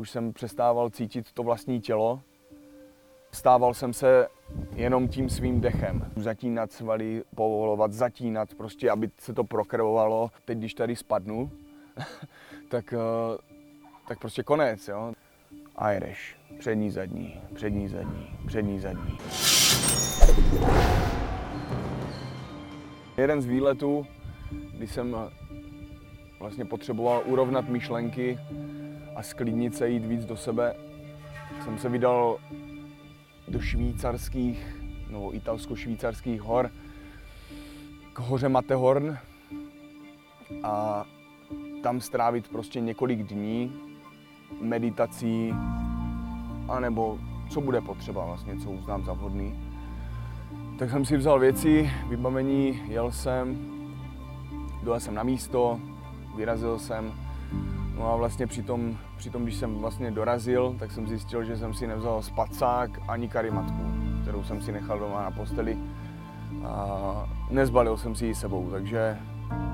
Už jsem přestával cítit to vlastní tělo. Stával jsem se jenom tím svým dechem. Zatínat svaly, povolovat, zatínat, prostě aby se to prokrvovalo. Teď, když tady spadnu, tak, eh, tak prostě konec. Jo? A jedeš. Přední, zadní, přední, zadní, přední, zadní. Jeden z výletů, kdy jsem vlastně potřeboval urovnat myšlenky a sklidnit se, jít víc do sebe, jsem se vydal do švýcarských nebo italsko-švýcarských hor k hoře Matterhorn a tam strávit prostě několik dní meditací, anebo co bude potřeba vlastně, co uznám za vhodný. Tak jsem si vzal věci, vybavení, jel jsem, dojel jsem na místo, vyrazil jsem. No a vlastně přitom, přitom, když jsem vlastně dorazil, tak jsem zjistil, že jsem si nevzal spacák ani karimatku, kterou jsem si nechal doma na posteli. A nezbalil jsem si ji sebou, takže,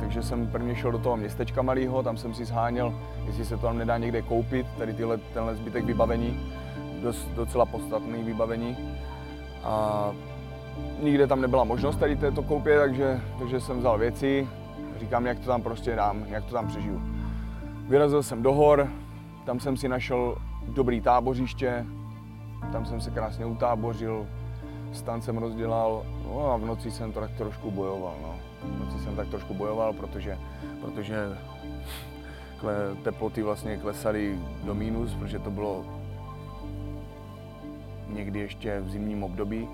takže jsem prvně šel do toho městečka malého, tam jsem si zháněl, jestli se to tam nedá někde koupit, tady tyhle, tenhle zbytek vybavení, dost, docela podstatný vybavení. A nikde tam nebyla možnost tady této koupě, takže, takže jsem vzal věci, říkám, jak to tam prostě dám, jak to tam přežiju. Vyrazil jsem do hor, tam jsem si našel dobrý tábořiště, tam jsem se krásně utábořil, stan jsem rozdělal, no a v noci jsem to tak trošku bojoval, no. V noci jsem tak trošku bojoval, protože, protože teploty vlastně klesaly do mínus, protože to bylo někdy ještě v zimním období.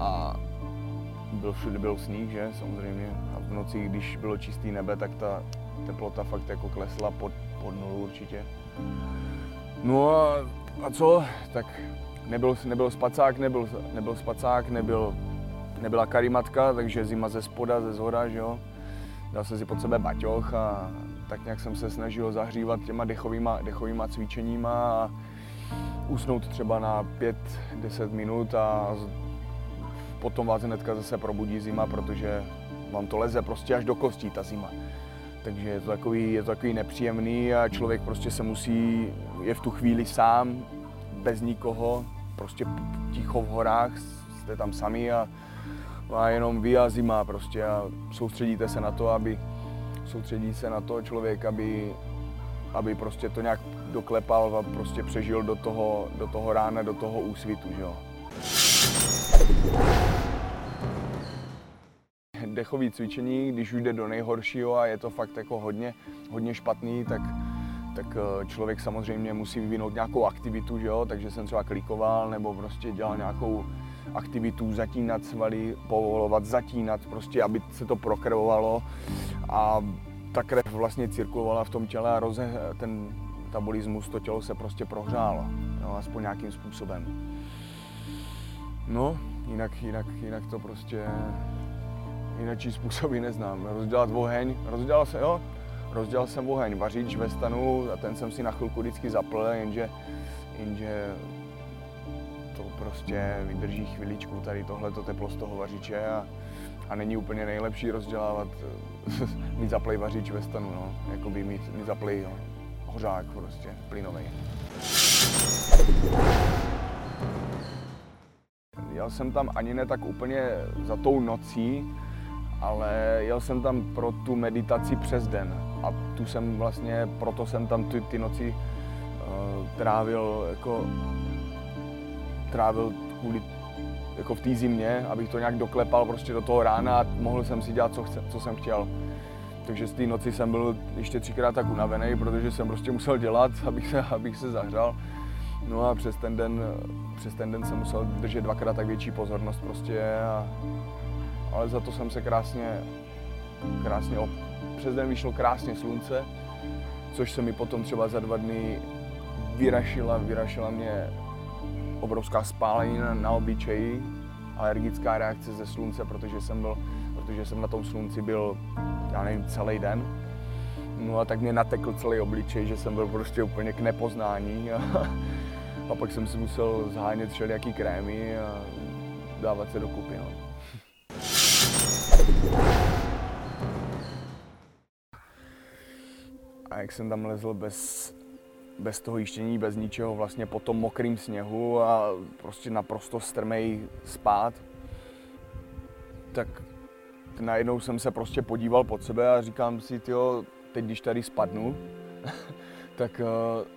A byl všude byl sníh, že, samozřejmě. A v noci, když bylo čistý nebe, tak ta teplota fakt jako klesla pod, pod nulu určitě. No a, a co? Tak nebyl, nebyl spacák, nebyl, nebyl spacák, nebyl, nebyla karimatka, takže zima ze spoda, ze zhora, že jo. Dal jsem si pod sebe baťoch a tak nějak jsem se snažil zahřívat těma dechovýma, dechovýma cvičeníma a usnout třeba na 5-10 minut a potom vás hnedka zase probudí zima, protože vám to leze prostě až do kostí ta zima. Takže je to takový, je to takový nepříjemný a člověk prostě se musí, je v tu chvíli sám, bez nikoho, prostě ticho v horách, jste tam sami a, a jenom vy a zima prostě a soustředíte se na to, aby, soustředí se na to člověk, aby, aby prostě to nějak doklepal a prostě přežil do toho, do toho rána, do toho úsvitu, že jo. Dechové cvičení, když už jde do nejhoršího a je to fakt jako hodně, hodně špatný, tak, tak eh, člověk samozřejmě musí vyvinout nějakou aktivitu, že jo? takže jsem třeba klikoval nebo prostě dělal nějakou aktivitu, zatínat svaly, povolovat, zatínat, prostě, aby se to prokrvovalo a ta krev vlastně cirkulovala v tom těle a roze, ten metabolismus, to tělo se prostě prohřálo, jo, aspoň nějakým způsobem. No, jinak, jinak, jinak to prostě, jinačí způsoby neznám. Rozdělat oheň, rozdělal jsem, jo, rozdělal jsem oheň, vařič ve stanu a ten jsem si na chvilku vždycky zapl, jenže, jenže to prostě vydrží chviličku tady tohleto teplo z toho vařiče a, a není úplně nejlepší rozdělávat, mít zaplej vařič ve stanu, no, jako by mít, mít zaplej, jo, hořák prostě, plynový. Jel jsem tam ani ne tak úplně za tou nocí, ale jel jsem tam pro tu meditaci přes den. A tu jsem vlastně, proto jsem tam ty, ty noci uh, trávil jako trávil kvůli jako v té zimě, abych to nějak doklepal prostě do toho rána a mohl jsem si dělat, co, chce, co jsem chtěl. Takže z té noci jsem byl ještě třikrát tak unavený, protože jsem prostě musel dělat, abych se, abych se zahřál. No a přes ten den, přes ten den jsem musel držet dvakrát tak větší pozornost prostě. A, ale za to jsem se krásně, krásně, op... přes den vyšlo krásně slunce, což se mi potom třeba za dva dny vyrašila, vyrašila mě obrovská spálenina na obličeji, alergická reakce ze slunce, protože jsem byl, protože jsem na tom slunci byl, já nevím, celý den. No a tak mě natekl celý obličej, že jsem byl prostě úplně k nepoznání. A, a pak jsem si musel zhánět všelijaký krémy a dávat se dokupy. No. A jak jsem tam lezl bez, bez toho jištění, bez ničeho, vlastně po tom mokrým sněhu a prostě naprosto strmej spát, tak najednou jsem se prostě podíval pod sebe a říkám si, tyjo, teď když tady spadnu, tak, eh,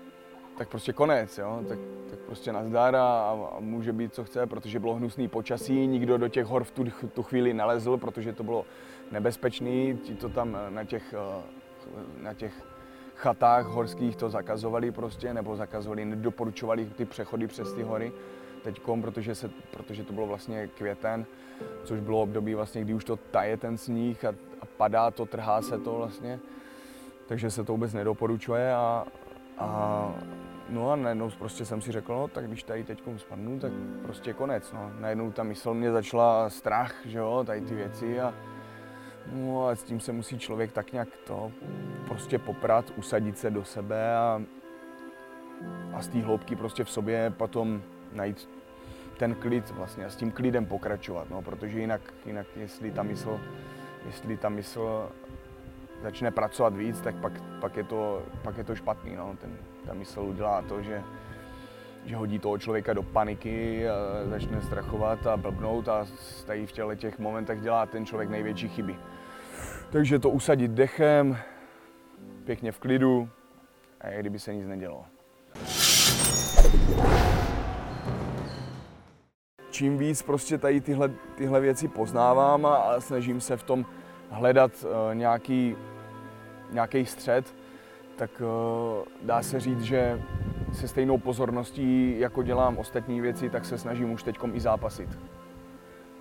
tak prostě konec, jo? Tak, tak prostě nazdar a, a, může být, co chce, protože bylo hnusný počasí, nikdo do těch hor v tu, tu chvíli nalezl, protože to bylo nebezpečný, ti to tam na těch, eh, na těch chatách horských to zakazovali prostě, nebo zakazovali, nedoporučovali ty přechody přes ty hory teďkom, protože, se, protože to bylo vlastně květen, což bylo období vlastně, kdy už to taje ten sníh a, a padá to, trhá se to vlastně, takže se to vůbec nedoporučuje a, a no a najednou prostě jsem si řekl, no tak když tady teď spadnu, tak prostě konec, no. Najednou ta mysl mě začala strach, že jo, tady ty věci a no a s tím se musí člověk tak nějak to prostě poprat, usadit se do sebe a, a z té hloubky prostě v sobě potom najít ten klid vlastně a s tím klidem pokračovat, no, protože jinak, jinak jestli ta mysl, jestli ta mysl začne pracovat víc, tak pak, pak, je, to, pak je to špatný. No. Ten, ta mysl udělá to, že, že hodí toho člověka do paniky a začne strachovat a blbnout a tady v těle těch momentech dělá ten člověk největší chyby. Takže to usadit dechem, pěkně v klidu a jak kdyby se nic nedělo. Čím víc prostě tady tyhle, tyhle věci poznávám a, snažím se v tom hledat uh, nějaký, nějaký střed, tak uh, dá se říct, že se stejnou pozorností, jako dělám ostatní věci, tak se snažím už teď i zápasit.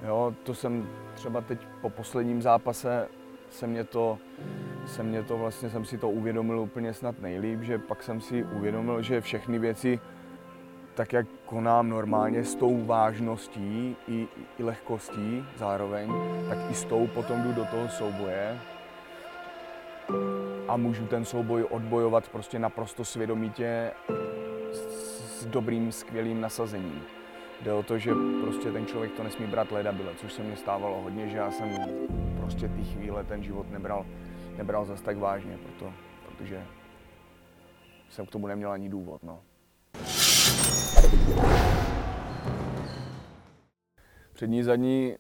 Jo, to jsem třeba teď po posledním zápase se mě to, se mě to vlastně jsem si to uvědomil úplně snad nejlíp, že pak jsem si uvědomil, že všechny věci, tak jak konám normálně s tou vážností i, i lehkostí zároveň, tak i s tou potom jdu do toho souboje a můžu ten souboj odbojovat prostě naprosto svědomitě s, dobrým, skvělým nasazením. Jde o to, že prostě ten člověk to nesmí brát ledabile, což se mi stávalo hodně, že já jsem prostě ty chvíle ten život nebral, nebral zas tak vážně, proto, protože jsem k tomu neměl ani důvod. No. Přední, zadní,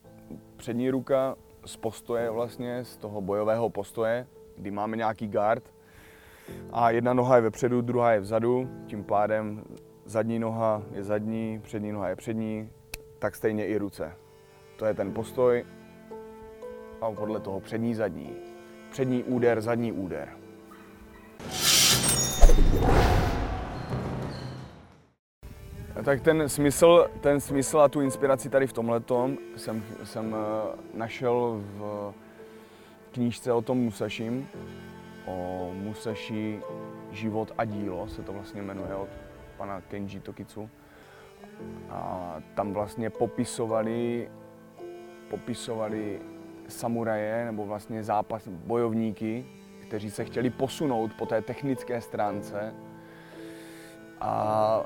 přední ruka z postoje vlastně, z toho bojového postoje, kdy máme nějaký guard a jedna noha je vepředu, druhá je vzadu, tím pádem zadní noha je zadní, přední noha je přední, tak stejně i ruce. To je ten postoj a podle toho přední, zadní. Přední úder, zadní úder. Tak ten smysl, ten smysl a tu inspiraci tady v tomhle jsem, jsem eh, našel v knížce o tom Musashim, o Musashi život a dílo se to vlastně jmenuje od pana Kenji Tokicu. A tam vlastně popisovali, popisovali samuraje nebo vlastně zápas, bojovníky, kteří se chtěli posunout po té technické stránce a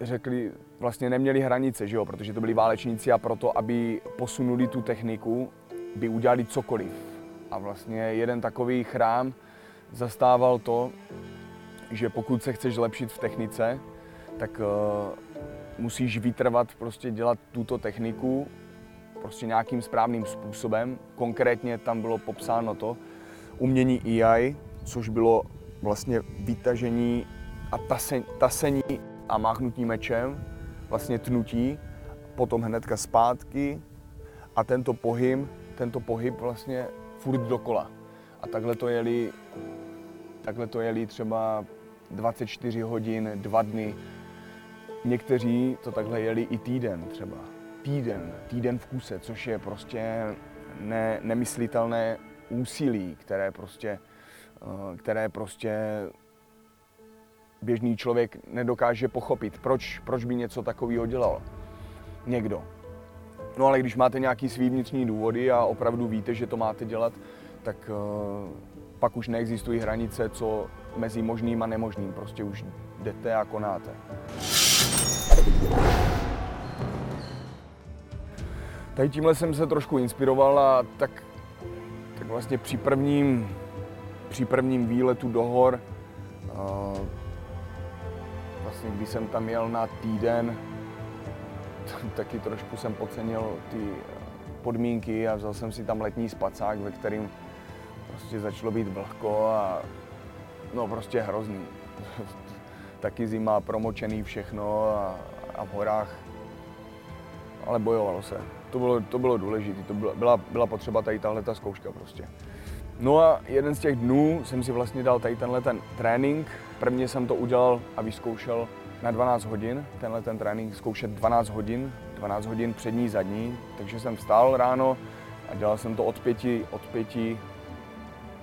řekli, vlastně neměli hranice, že jo, protože to byli válečníci a proto, aby posunuli tu techniku, by udělali cokoliv. A vlastně jeden takový chrám zastával to, že pokud se chceš zlepšit v technice, tak uh, musíš vytrvat prostě dělat tuto techniku prostě nějakým správným způsobem. Konkrétně tam bylo popsáno to umění EI, což bylo vlastně vytažení a tasení, tasení a máchnutí mečem, vlastně tnutí, potom hnedka zpátky a tento pohyb, tento pohyb vlastně furt dokola. A takhle to jeli, takhle to jeli třeba 24 hodin, dva dny. Někteří to takhle jeli i týden třeba. Týden, týden v kuse, což je prostě ne, nemyslitelné úsilí, které prostě, eh, které prostě běžný člověk nedokáže pochopit, proč, proč by něco takového dělal někdo. No ale když máte nějaký svý vnitřní důvody a opravdu víte, že to máte dělat, tak uh, pak už neexistují hranice, co mezi možným a nemožným. Prostě už jdete a konáte. Tady tímhle jsem se trošku inspiroval a tak, tak vlastně při prvním, při prvním výletu do hor uh, vlastně když jsem tam jel na týden, taky trošku jsem podcenil ty podmínky a vzal jsem si tam letní spacák, ve kterým prostě začalo být vlhko a no prostě hrozný. taky zima, promočený všechno a, a v horách. Ale bojovalo se. To bylo, to bylo důležité, to byla, byla, byla potřeba tady tahle ta zkouška prostě. No a jeden z těch dnů jsem si vlastně dal tady tenhle ten trénink. Prvně jsem to udělal a vyzkoušel na 12 hodin, tenhle ten trénink zkoušet 12 hodin, 12 hodin přední, zadní, takže jsem vstál ráno a dělal jsem to od pěti, od pěti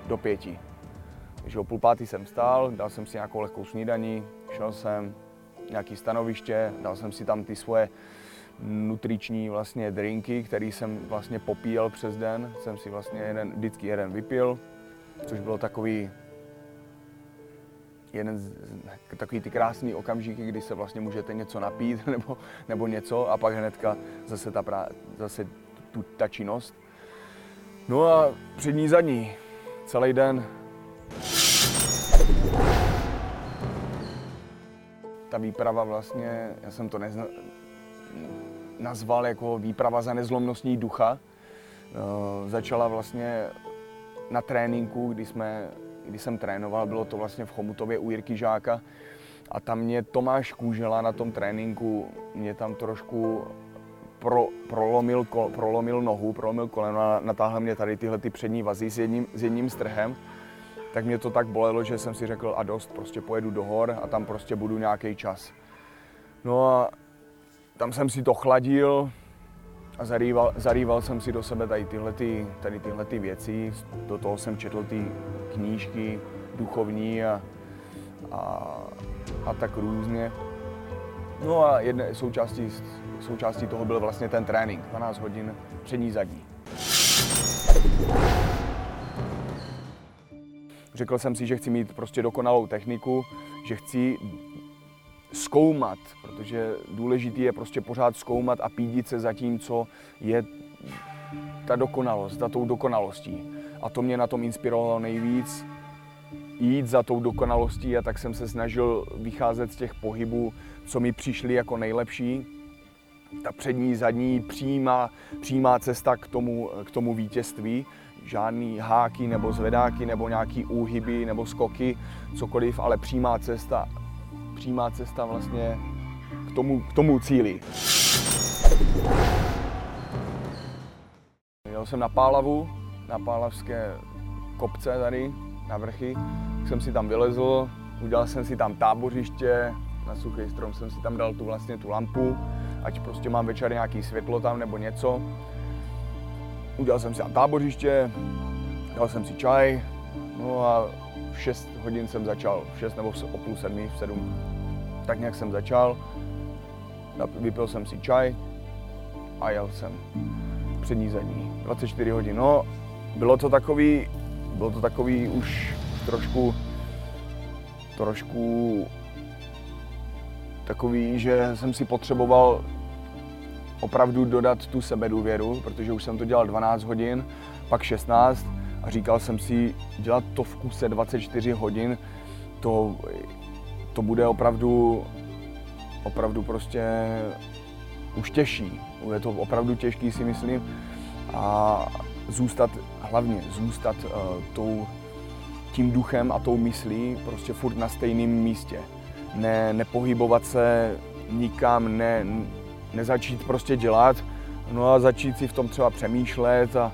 do pěti. Takže o půl pátý jsem stál, dal jsem si nějakou lehkou snídaní, šel jsem nějaký stanoviště, dal jsem si tam ty svoje nutriční vlastně drinky, který jsem vlastně popíjel přes den. Jsem si vlastně jeden, vždycky jeden vypil, což bylo takový jeden z takový ty krásný okamžiky, kdy se vlastně můžete něco napít nebo, nebo něco a pak hnedka zase ta, prá, zase tu, ta činnost. No a přední zadní, celý den ta výprava vlastně, já jsem to nezna, nazval jako výprava za nezlomnostní ducha. E, začala vlastně na tréninku, kdy, jsme, kdy jsem trénoval, bylo to vlastně v Chomutově u Jirky Žáka. A tam mě Tomáš Kůžela na tom tréninku, mě tam trošku pro, prolomil, kol, prolomil nohu, prolomil koleno a natáhl mě tady tyhle ty přední vazy s jedním, s jedním strhem tak mě to tak bolelo, že jsem si řekl a dost, prostě pojedu do hor a tam prostě budu nějaký čas. No a tam jsem si to chladil a zarýval, zarýval jsem si do sebe tady tyhle, ty, tady tyhle ty věci. Do toho jsem četl ty knížky duchovní a, a, a tak různě. No a jedné součástí, součástí toho byl vlastně ten trénink, 12 hodin přední zadní. Řekl jsem si, že chci mít prostě dokonalou techniku, že chci zkoumat, protože důležitý je prostě pořád zkoumat a pídit se za tím, co je ta dokonalost, za tou dokonalostí. A to mě na tom inspirovalo nejvíc, jít za tou dokonalostí a tak jsem se snažil vycházet z těch pohybů, co mi přišly jako nejlepší. Ta přední, zadní, přímá, přímá cesta k tomu, k tomu vítězství žádný háky nebo zvedáky nebo nějaký úhyby nebo skoky, cokoliv, ale přímá cesta, přímá cesta vlastně k tomu, k tomu cíli. Jel jsem na Pálavu, na Pálavské kopce tady, na vrchy, jsem si tam vylezl, udělal jsem si tam tábořiště, na suchý strom jsem si tam dal tu vlastně tu lampu, ať prostě mám večer nějaký světlo tam nebo něco udělal jsem si tam tábořiště, dal jsem si čaj, no a v 6 hodin jsem začal, v 6 nebo o půl sedmi, v 7, tak nějak jsem začal, vypil jsem si čaj a jel jsem přední zadní, 24 hodin. No, bylo to takový, bylo to takový už trošku, trošku takový, že jsem si potřeboval opravdu dodat tu sebedůvěru, protože už jsem to dělal 12 hodin, pak 16 a říkal jsem si, dělat to v kuse 24 hodin, to, to bude opravdu, opravdu prostě už těžší. Je to opravdu těžký, si myslím. A zůstat, hlavně zůstat uh, tou, tím duchem a tou myslí prostě furt na stejném místě. Ne, nepohybovat se nikam, ne, nezačít prostě dělat, no a začít si v tom třeba přemýšlet a,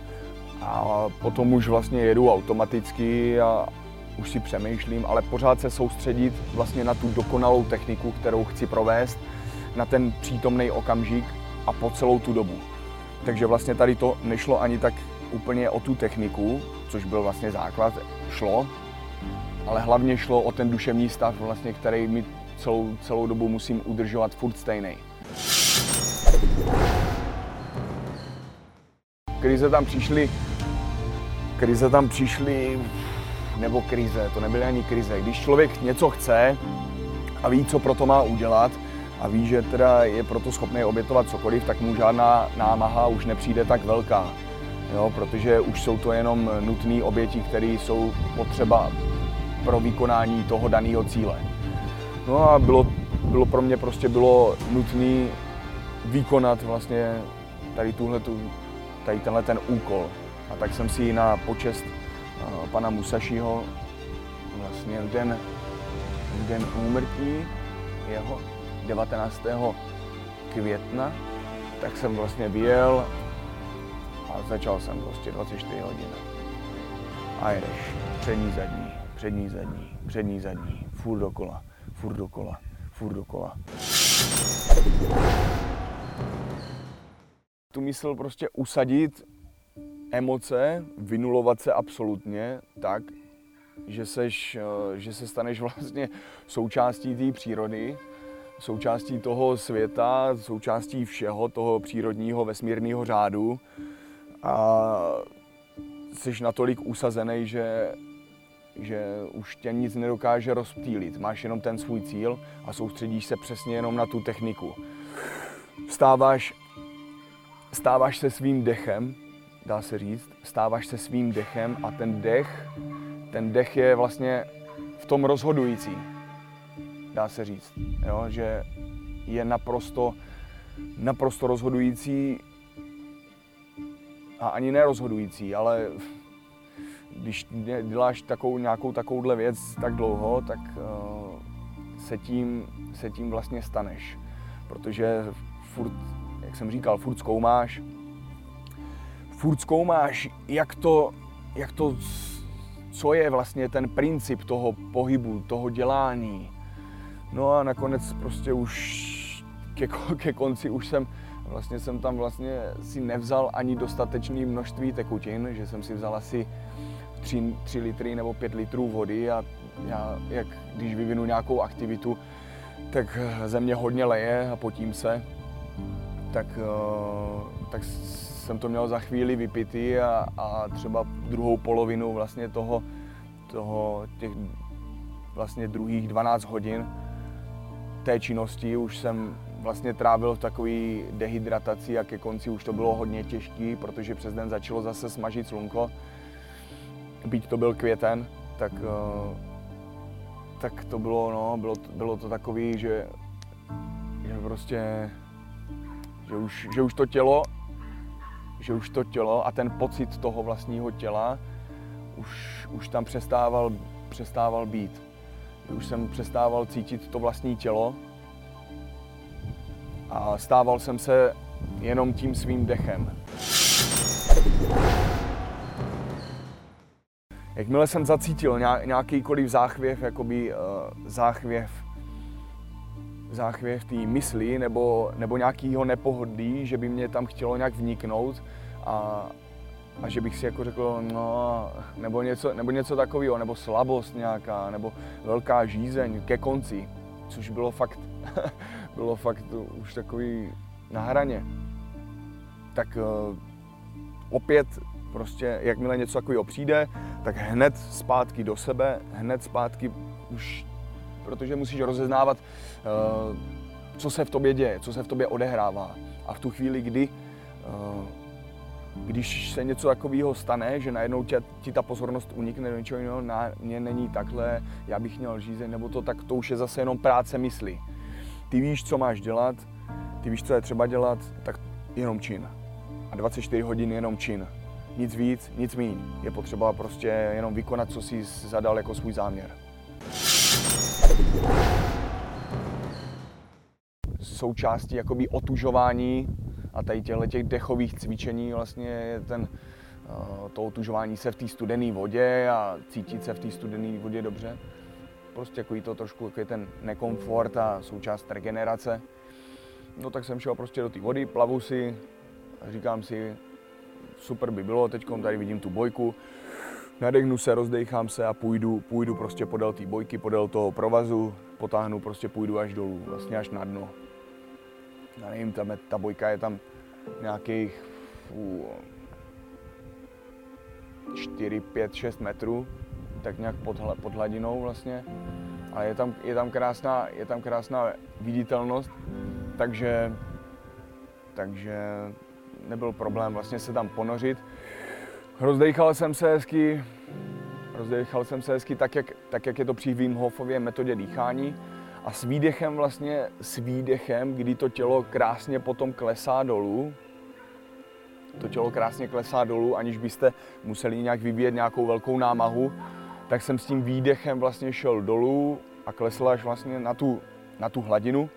a potom už vlastně jedu automaticky a už si přemýšlím, ale pořád se soustředit vlastně na tu dokonalou techniku, kterou chci provést, na ten přítomný okamžik a po celou tu dobu. Takže vlastně tady to nešlo ani tak úplně o tu techniku, což byl vlastně základ, šlo, ale hlavně šlo o ten duševní stav, vlastně, který mi celou, celou dobu musím udržovat furt stejný. Krize tam přišly, krize tam přišly, nebo krize, to nebyly ani krize. Když člověk něco chce a ví, co pro to má udělat a ví, že teda je proto schopný obětovat cokoliv, tak mu žádná námaha už nepřijde tak velká. Jo, protože už jsou to jenom nutné oběti, které jsou potřeba pro vykonání toho daného cíle. No a bylo bylo pro mě prostě bylo nutné vykonat vlastně tady tuhle, tady tenhle ten úkol. A tak jsem si na počest uh, pana Musašiho vlastně den, den úmrtí jeho 19. května, tak jsem vlastně vyjel a začal jsem prostě 24 hodin. A jedeš přední, zadní, přední, zadní, přední, zadní, furt dokola, furt dokola, furt dokola. Tu mysl prostě usadit emoce, vynulovat se absolutně tak, že, seš, eh, že se staneš vlastně součástí té přírody, součástí toho světa, součástí všeho toho přírodního vesmírného řádu a jsi natolik usazený, že, že už tě nic nedokáže rozptýlit. Máš jenom ten svůj cíl a soustředíš se přesně jenom na tu techniku. Stáváš, stáváš se svým dechem, dá se říct, stáváš se svým dechem a ten dech, ten dech je vlastně v tom rozhodující, dá se říct, jo? že je naprosto, naprosto rozhodující a ani nerozhodující, ale když děláš takovou, nějakou takovouhle věc tak dlouho, tak uh, se, tím, se tím vlastně staneš. Protože furt, jak jsem říkal, furt zkoumáš, furt zkoumáš, jak to, jak to, co je vlastně ten princip toho pohybu, toho dělání. No a nakonec prostě už ke, ke konci už jsem vlastně jsem tam vlastně si nevzal ani dostatečné množství tekutin, že jsem si vzal asi 3, 3 litry nebo 5 litrů vody a já, jak když vyvinu nějakou aktivitu, tak ze mě hodně leje a potím se, tak, eh, tak jsem to měl za chvíli vypitý a, a třeba druhou polovinu vlastně toho, toho těch vlastně druhých 12 hodin té činnosti už jsem vlastně trávil v takové dehydrataci a ke konci už to bylo hodně těžké, protože přes den začalo zase smažit slunko. Byť to byl květen, tak, eh, tak to bylo, no, bylo, bylo to takový, že, že prostě, že už, že už to tělo, že už to tělo a ten pocit toho vlastního těla už, už tam přestával, přestával být. Už jsem přestával cítit to vlastní tělo, a stával jsem se jenom tím svým dechem. Jakmile jsem zacítil nějakýkoliv záchvěv, jakoby uh, záchvěv, záchvěv té mysli nebo, nebo nějakého nepohodlí, že by mě tam chtělo nějak vniknout a, a že bych si jako řekl, no, nebo něco, nebo něco takového, nebo slabost nějaká, nebo velká žízeň ke konci, což bylo fakt bylo fakt už takový na hraně. Tak uh, opět prostě, jakmile něco takového přijde, tak hned zpátky do sebe, hned zpátky už, protože musíš rozeznávat, uh, co se v tobě děje, co se v tobě odehrává. A v tu chvíli, kdy, uh, když se něco takového stane, že najednou tě, ti ta pozornost unikne do něčeho jiného, na mě není takhle, já bych měl žízeň, nebo to, tak to už je zase jenom práce mysli ty víš, co máš dělat, ty víš, co je třeba dělat, tak jenom čin. A 24 hodin jenom čin. Nic víc, nic míň. Je potřeba prostě jenom vykonat, co jsi zadal jako svůj záměr. Součástí jakoby otužování a tady těchto těch dechových cvičení vlastně je ten, eh, to otužování se v té studené vodě a cítit se v té studené vodě dobře prostě jako to trošku jako ten nekomfort a součást regenerace. No tak jsem šel prostě do té vody, plavu si a říkám si, super by bylo, teď tady vidím tu bojku, nadechnu se, rozdechám se a půjdu, půjdu prostě podél té bojky, podél toho provazu, potáhnu, prostě půjdu až dolů, vlastně až na dno. Já nevím, tam je, ta bojka je tam nějakých fů, 4, 5, 6 metrů, tak nějak pod, pod hladinou vlastně. Ale je tam, je tam, krásná, je tam krásná viditelnost, takže, takže nebyl problém vlastně se tam ponořit. Rozdechal jsem se hezky, rozdechal jsem se hezky tak, jak, tak, jak je to při Wim Hofově metodě dýchání. A s výdechem vlastně, s výdechem, kdy to tělo krásně potom klesá dolů, to tělo krásně klesá dolů, aniž byste museli nějak vyvíjet nějakou velkou námahu, tak jsem s tím výdechem vlastně šel dolů a klesl až vlastně na tu, na tu hladinu.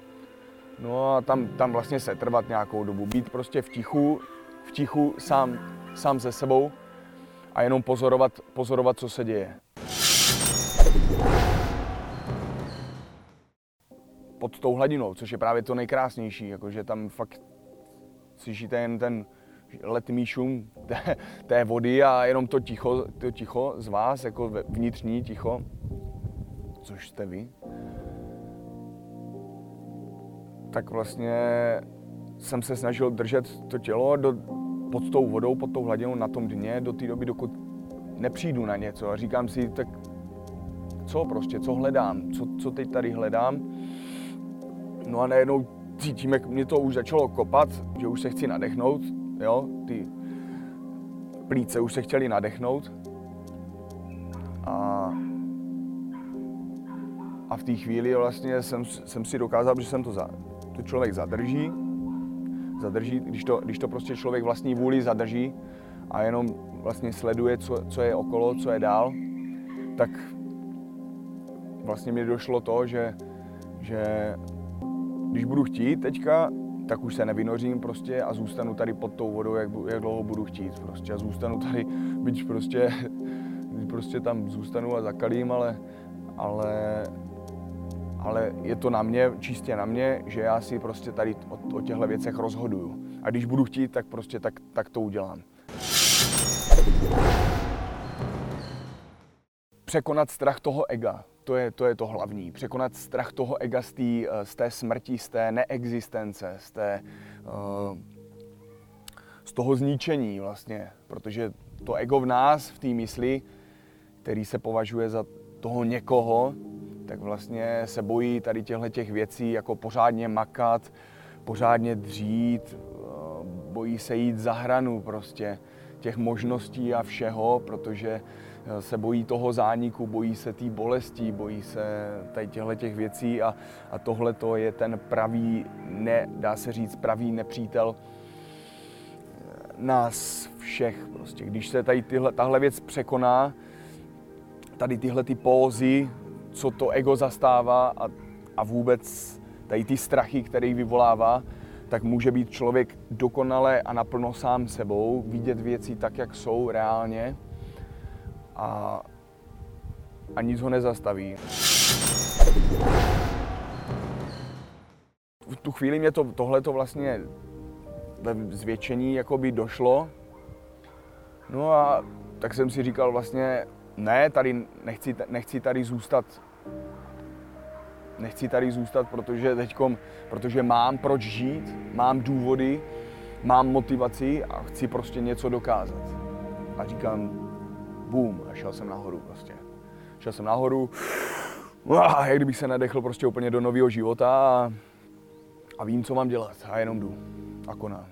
No a tam, tam vlastně se trvat nějakou dobu, být prostě v tichu, v tichu sám, sám se sebou a jenom pozorovat, pozorovat, co se děje. Pod tou hladinou, což je právě to nejkrásnější, jakože tam fakt slyšíte jen ten letmý šum té, té vody a jenom to ticho, to ticho z vás, jako vnitřní ticho, což jste vy. Tak vlastně jsem se snažil držet to tělo do, pod tou vodou, pod tou hladinou na tom dně do té doby, dokud nepřijdu na něco a říkám si, tak co prostě, co hledám, co, co teď tady hledám. No a najednou cítím, jak mě to už začalo kopat, že už se chci nadechnout, jo, ty plíce už se chtěly nadechnout. A, a v té chvíli vlastně jsem, jsem si dokázal, že jsem to, za, to člověk zadrží, zadrží, když to, když to prostě člověk vlastní vůli zadrží a jenom vlastně sleduje, co, co je okolo, co je dál, tak vlastně mi došlo to, že, že když budu chtít teďka, tak už se nevynořím prostě a zůstanu tady pod tou vodou, jak, jak dlouho budu chtít prostě a zůstanu tady, byť prostě, prostě tam zůstanu a zakalím, ale, ale, ale je to na mě, čistě na mě, že já si prostě tady o, o těchto věcech rozhoduju. A když budu chtít, tak prostě tak, tak to udělám. Překonat strach toho ega, to je, to je to hlavní. Překonat strach toho ega z, tý, eh, z té smrti, z té neexistence, z, té, uh, z toho zničení vlastně. Protože to ego v nás, v té mysli, který se považuje za toho někoho, tak vlastně se bojí tady těchto těch věcí jako pořádně makat, pořádně dřít, uh, bojí se jít za hranu prostě těch možností a všeho, protože Eh, se bojí toho zániku, bojí se té bolesti, bojí se tady těchto těch věcí a, a tohle to je ten pravý, ne, dá se říct, pravý nepřítel eh, nás všech. Prostě. Když se tady tyhle, tahle věc překoná, tady tyhle ty pózy, co to ego zastává a, a vůbec tady ty strachy, které vyvolává, tak může být člověk dokonale a naplno sám sebou, vidět věci tak, jak jsou reálně a, a nic ho nezastaví. V tu chvíli mě to, tohle to vlastně ve zvětšení jakoby došlo. No a tak jsem si říkal vlastně, ne, tady nechci, nechci tady zůstat nechci tady zůstat, protože teďkom, protože mám proč žít, mám důvody, mám motivaci a chci prostě něco dokázat. A říkám, boom, a šel jsem nahoru prostě. Šel jsem nahoru, a jak kdybych se nadechl prostě úplně do nového života a, a vím, co mám dělat a jenom jdu a konám.